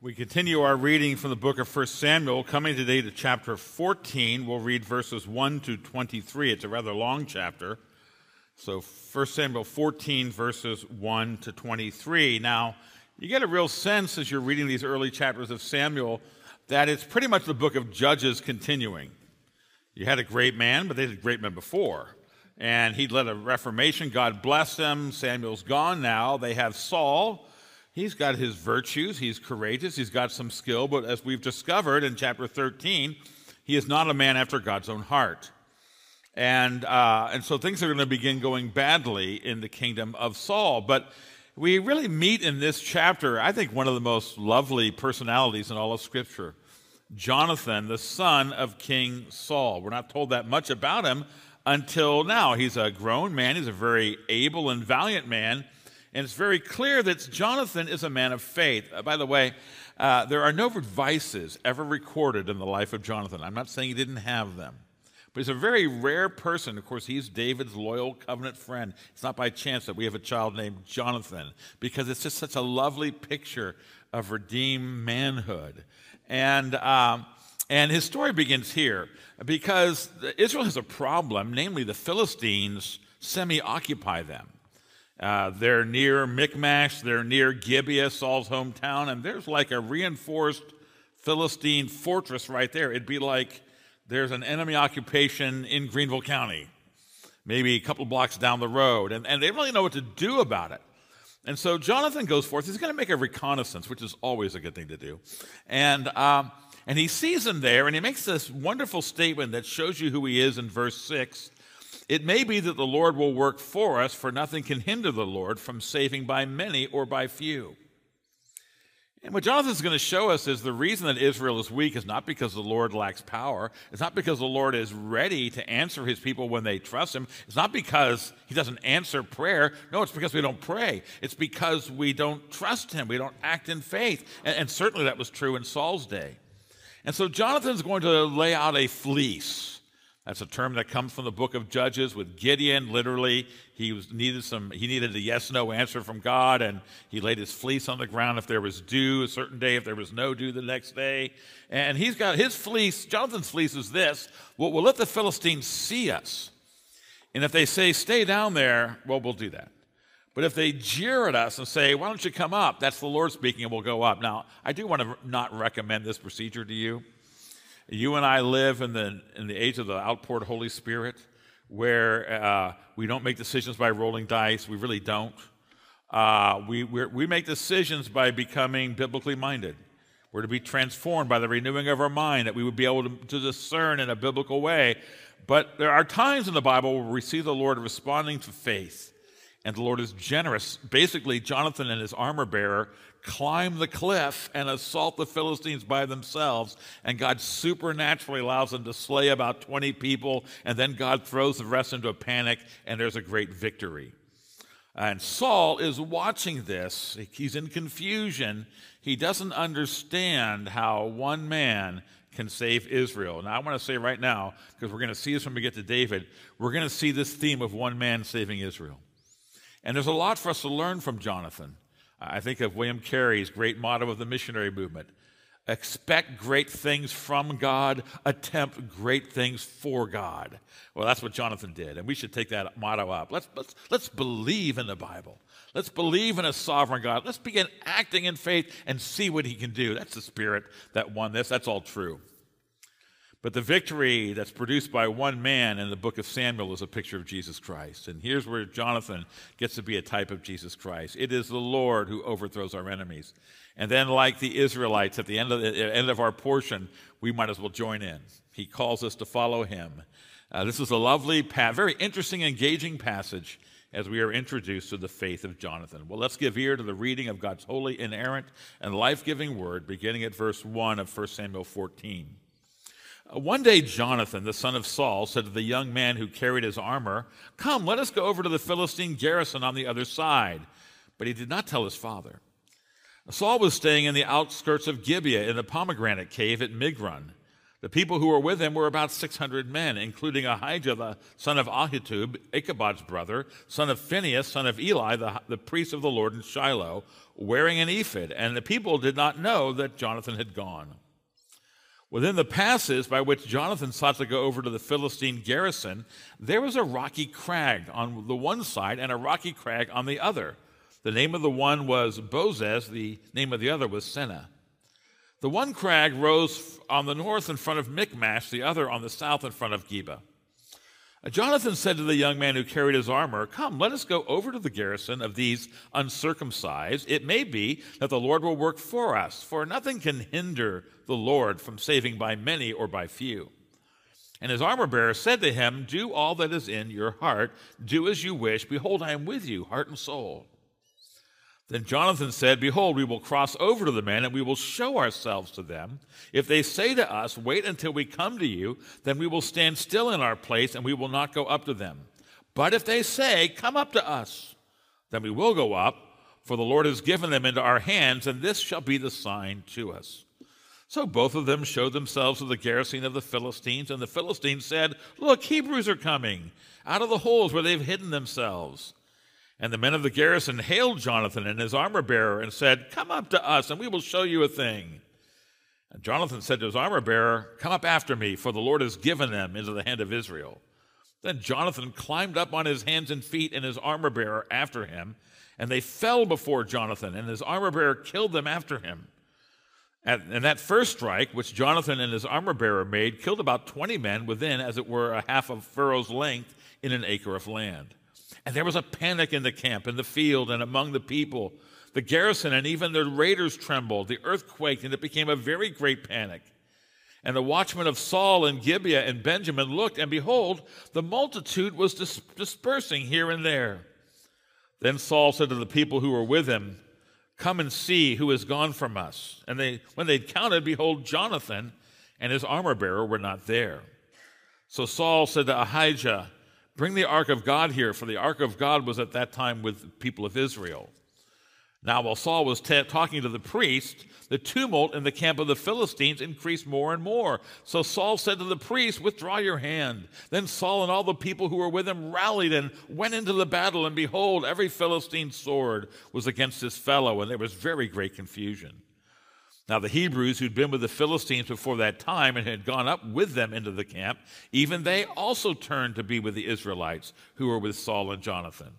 We continue our reading from the book of 1 Samuel, coming today to chapter 14. We'll read verses 1 to 23. It's a rather long chapter. So 1 Samuel 14, verses 1 to 23. Now, you get a real sense as you're reading these early chapters of Samuel that it's pretty much the book of Judges continuing. You had a great man, but they had great men before. And he led a reformation. God blessed them. Samuel's gone now. They have Saul He's got his virtues, he's courageous, he's got some skill, but as we've discovered in chapter 13, he is not a man after God's own heart. And, uh, and so things are going to begin going badly in the kingdom of Saul. But we really meet in this chapter, I think, one of the most lovely personalities in all of Scripture Jonathan, the son of King Saul. We're not told that much about him until now. He's a grown man, he's a very able and valiant man and it's very clear that Jonathan is a man of faith. Uh, by the way, uh, there are no vices ever recorded in the life of Jonathan. I'm not saying he didn't have them. But he's a very rare person. Of course, he's David's loyal covenant friend. It's not by chance that we have a child named Jonathan, because it's just such a lovely picture of redeemed manhood. And, um, and his story begins here because Israel has a problem, namely, the Philistines semi occupy them. Uh, they're near Michmash, they're near Gibeah, Saul's hometown, and there's like a reinforced Philistine fortress right there. It'd be like there's an enemy occupation in Greenville County, maybe a couple blocks down the road, and, and they don't really know what to do about it. And so Jonathan goes forth. He's going to make a reconnaissance, which is always a good thing to do. And, um, and he sees him there, and he makes this wonderful statement that shows you who he is in verse 6. It may be that the Lord will work for us, for nothing can hinder the Lord from saving by many or by few. And what Jonathan's going to show us is the reason that Israel is weak is not because the Lord lacks power. It's not because the Lord is ready to answer his people when they trust him. It's not because he doesn't answer prayer. No, it's because we don't pray. It's because we don't trust him. We don't act in faith. And, and certainly that was true in Saul's day. And so Jonathan's going to lay out a fleece that's a term that comes from the book of Judges with Gideon. Literally, he was needed some. He needed a yes/no answer from God, and he laid his fleece on the ground if there was dew a certain day, if there was no dew the next day. And he's got his fleece. Jonathan's fleece is this: well, we'll let the Philistines see us, and if they say stay down there, well, we'll do that. But if they jeer at us and say, why don't you come up? That's the Lord speaking, and we'll go up. Now, I do want to not recommend this procedure to you. You and I live in the, in the age of the outpoured Holy Spirit where uh, we don't make decisions by rolling dice. We really don't. Uh, we, we make decisions by becoming biblically minded. We're to be transformed by the renewing of our mind, that we would be able to, to discern in a biblical way. But there are times in the Bible where we see the Lord responding to faith, and the Lord is generous. Basically, Jonathan and his armor bearer climb the cliff and assault the Philistines by themselves. And God supernaturally allows them to slay about 20 people. And then God throws the rest into a panic, and there's a great victory. And Saul is watching this. He's in confusion. He doesn't understand how one man can save Israel. Now, I want to say right now, because we're going to see this when we get to David, we're going to see this theme of one man saving Israel. And there's a lot for us to learn from Jonathan. I think of William Carey's great motto of the missionary movement expect great things from God, attempt great things for God. Well, that's what Jonathan did, and we should take that motto up. Let's, let's, let's believe in the Bible. Let's believe in a sovereign God. Let's begin acting in faith and see what he can do. That's the spirit that won this. That's all true. But the victory that's produced by one man in the book of Samuel is a picture of Jesus Christ. And here's where Jonathan gets to be a type of Jesus Christ. It is the Lord who overthrows our enemies. And then, like the Israelites at the end of, the, end of our portion, we might as well join in. He calls us to follow him. Uh, this is a lovely, very interesting, engaging passage as we are introduced to the faith of Jonathan. Well, let's give ear to the reading of God's holy, inerrant, and life giving word, beginning at verse 1 of 1 Samuel 14. Uh, one day, Jonathan, the son of Saul, said to the young man who carried his armor, Come, let us go over to the Philistine garrison on the other side. But he did not tell his father. Uh, Saul was staying in the outskirts of Gibeah in the pomegranate cave at Migron. The people who were with him were about 600 men, including Ahijah, the son of Ahitub, Ichabod's brother, son of Phinehas, son of Eli, the, the priest of the Lord in Shiloh, wearing an ephod. And the people did not know that Jonathan had gone. Within the passes by which Jonathan sought to go over to the Philistine garrison, there was a rocky crag on the one side and a rocky crag on the other. The name of the one was Bozez, the name of the other was Seneh. The one crag rose on the north in front of Michmash, the other on the south in front of Geba. Uh, Jonathan said to the young man who carried his armor, Come, let us go over to the garrison of these uncircumcised. It may be that the Lord will work for us, for nothing can hinder the Lord from saving by many or by few. And his armor bearer said to him, Do all that is in your heart, do as you wish. Behold, I am with you, heart and soul. Then Jonathan said, Behold, we will cross over to the men, and we will show ourselves to them. If they say to us, Wait until we come to you, then we will stand still in our place, and we will not go up to them. But if they say, Come up to us, then we will go up, for the Lord has given them into our hands, and this shall be the sign to us. So both of them showed themselves to the garrison of the Philistines, and the Philistines said, Look, Hebrews are coming out of the holes where they've hidden themselves. And the men of the garrison hailed Jonathan and his armor bearer and said, Come up to us, and we will show you a thing. And Jonathan said to his armor bearer, Come up after me, for the Lord has given them into the hand of Israel. Then Jonathan climbed up on his hands and feet, and his armor bearer after him. And they fell before Jonathan, and his armor bearer killed them after him. And that first strike, which Jonathan and his armor bearer made, killed about 20 men within, as it were, a half of furrow's length in an acre of land. And there was a panic in the camp, in the field, and among the people. The garrison and even the raiders trembled. The earth quaked, and it became a very great panic. And the watchmen of Saul and Gibeah and Benjamin looked, and behold, the multitude was dis- dispersing here and there. Then Saul said to the people who were with him, Come and see who has gone from us. And they, when they'd counted, behold, Jonathan and his armor bearer were not there. So Saul said to Ahijah, Bring the ark of God here, for the ark of God was at that time with the people of Israel. Now, while Saul was t- talking to the priest, the tumult in the camp of the Philistines increased more and more. So Saul said to the priest, Withdraw your hand. Then Saul and all the people who were with him rallied and went into the battle. And behold, every Philistine sword was against his fellow, and there was very great confusion. Now, the Hebrews who'd been with the Philistines before that time and had gone up with them into the camp, even they also turned to be with the Israelites who were with Saul and Jonathan.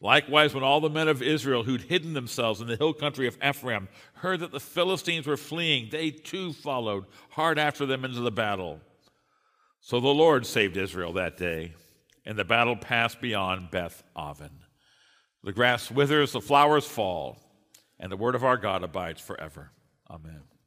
Likewise, when all the men of Israel who'd hidden themselves in the hill country of Ephraim heard that the Philistines were fleeing, they too followed hard after them into the battle. So the Lord saved Israel that day, and the battle passed beyond Beth Aven. The grass withers, the flowers fall, and the word of our God abides forever. Amen.